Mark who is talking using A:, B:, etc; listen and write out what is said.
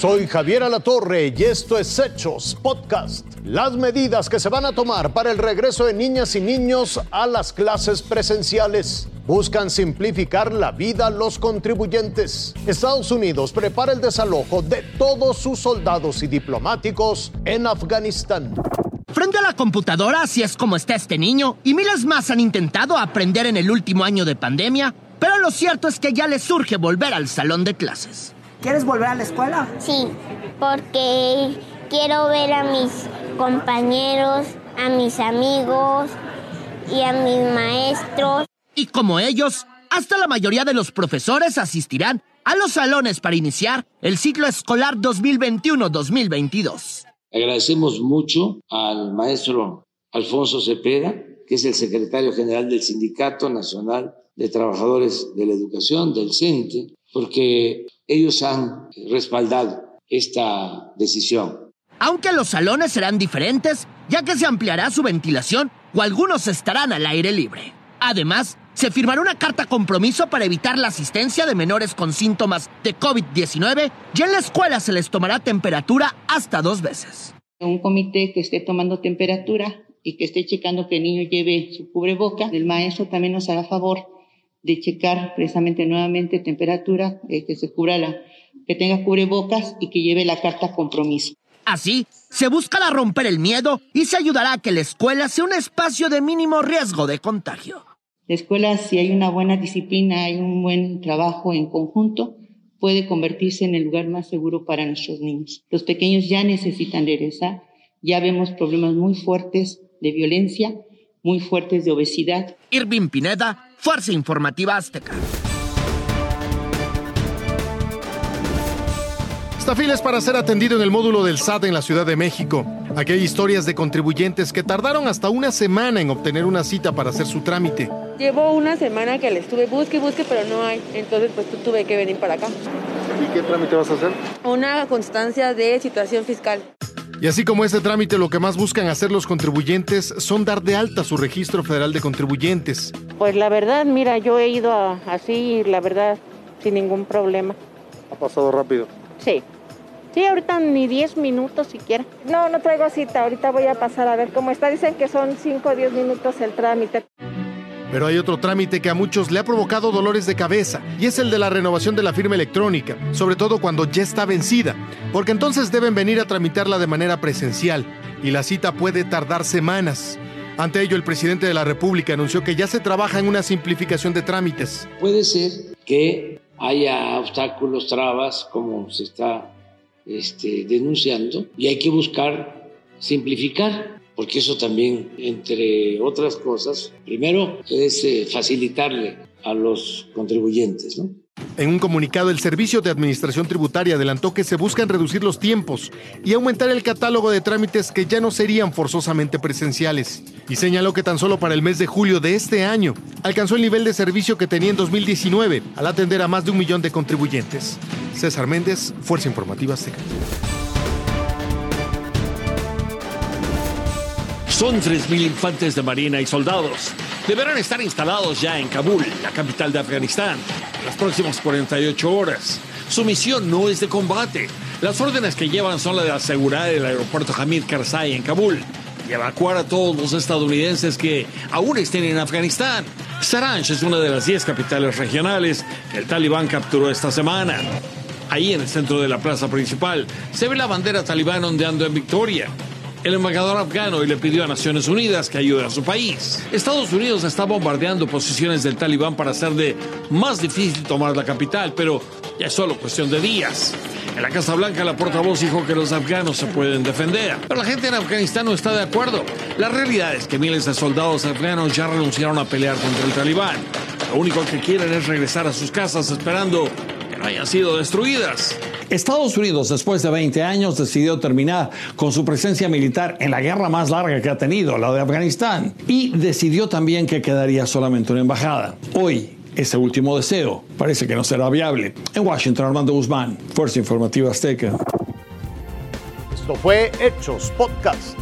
A: Soy Javier Alatorre y esto es Hechos Podcast. Las medidas que se van a tomar para el regreso de niñas y niños a las clases presenciales buscan simplificar la vida a los contribuyentes. Estados Unidos prepara el desalojo de todos sus soldados y diplomáticos en Afganistán.
B: Frente a la computadora, así es como está este niño, y miles más han intentado aprender en el último año de pandemia, pero lo cierto es que ya les surge volver al salón de clases.
C: ¿Quieres volver a la escuela?
D: Sí, porque quiero ver a mis compañeros, a mis amigos y a mis maestros.
B: Y como ellos, hasta la mayoría de los profesores asistirán a los salones para iniciar el ciclo escolar 2021-2022.
E: Agradecemos mucho al maestro Alfonso Cepeda, que es el secretario general del Sindicato Nacional de Trabajadores de la Educación, del CENTE, porque ellos han respaldado esta decisión.
B: Aunque los salones serán diferentes, ya que se ampliará su ventilación o algunos estarán al aire libre. Además, se firmará una carta compromiso para evitar la asistencia de menores con síntomas de COVID-19 y en la escuela se les tomará temperatura hasta dos veces.
F: Un comité que esté tomando temperatura y que esté checando que el niño lleve su cubreboca. El maestro también nos hará favor de checar precisamente nuevamente temperatura, eh, que se cubra la, que tenga cubrebocas y que lleve la carta compromiso.
B: Así, se buscará romper el miedo y se ayudará a que la escuela sea un espacio de mínimo riesgo de contagio.
F: La escuela, si hay una buena disciplina, hay un buen trabajo en conjunto, puede convertirse en el lugar más seguro para nuestros niños. Los pequeños ya necesitan regresar, ya vemos problemas muy fuertes de violencia, muy fuertes de obesidad.
B: Irving Pineda, Fuerza Informativa Azteca.
G: Esta fila es para ser atendido en el módulo del SAT en la Ciudad de México. Aquí hay historias de contribuyentes que tardaron hasta una semana en obtener una cita para hacer su trámite.
H: Llevo una semana que le estuve busque y busque, pero no hay. Entonces, pues tuve que venir para acá.
G: ¿Y qué trámite vas a hacer?
H: Una constancia de situación fiscal.
G: Y así como ese trámite, lo que más buscan hacer los contribuyentes son dar de alta su registro federal de contribuyentes.
I: Pues la verdad, mira, yo he ido a, así, la verdad, sin ningún problema.
G: ¿Ha pasado rápido?
I: Sí. Sí, ahorita ni 10 minutos siquiera.
J: No, no traigo cita. Ahorita voy a pasar a ver cómo está. Dicen que son 5 o 10 minutos el trámite.
G: Pero hay otro trámite que a muchos le ha provocado dolores de cabeza y es el de la renovación de la firma electrónica, sobre todo cuando ya está vencida, porque entonces deben venir a tramitarla de manera presencial y la cita puede tardar semanas. Ante ello, el presidente de la República anunció que ya se trabaja en una simplificación de trámites.
E: Puede ser que haya obstáculos, trabas, como se está este, denunciando, y hay que buscar simplificar porque eso también, entre otras cosas, primero es eh, facilitarle a los contribuyentes. ¿no?
G: En un comunicado, el Servicio de Administración Tributaria adelantó que se buscan reducir los tiempos y aumentar el catálogo de trámites que ya no serían forzosamente presenciales. Y señaló que tan solo para el mes de julio de este año alcanzó el nivel de servicio que tenía en 2019 al atender a más de un millón de contribuyentes. César Méndez, Fuerza Informativa Azteca.
K: Son 3.000 infantes de marina y soldados. Deberán estar instalados ya en Kabul, la capital de Afganistán, en las próximas 48 horas. Su misión no es de combate. Las órdenes que llevan son la de asegurar el aeropuerto Hamid Karzai en Kabul y evacuar a todos los estadounidenses que aún estén en Afganistán. Saranj es una de las 10 capitales regionales que el talibán capturó esta semana. Ahí en el centro de la plaza principal se ve la bandera talibán ondeando en victoria el embajador afgano y le pidió a Naciones Unidas que ayude a su país. Estados Unidos está bombardeando posiciones del talibán para hacer de más difícil tomar la capital, pero ya es solo cuestión de días. En la Casa Blanca la portavoz dijo que los afganos se pueden defender, pero la gente en Afganistán no está de acuerdo. La realidad es que miles de soldados afganos ya renunciaron a pelear contra el talibán. Lo único que quieren es regresar a sus casas esperando que no hayan sido destruidas. Estados Unidos, después de 20 años, decidió terminar con su presencia militar en la guerra más larga que ha tenido, la de Afganistán, y decidió también que quedaría solamente una embajada. Hoy, ese último deseo parece que no será viable. En Washington, Armando Guzmán, Fuerza Informativa Azteca.
A: Esto fue Hechos Podcast.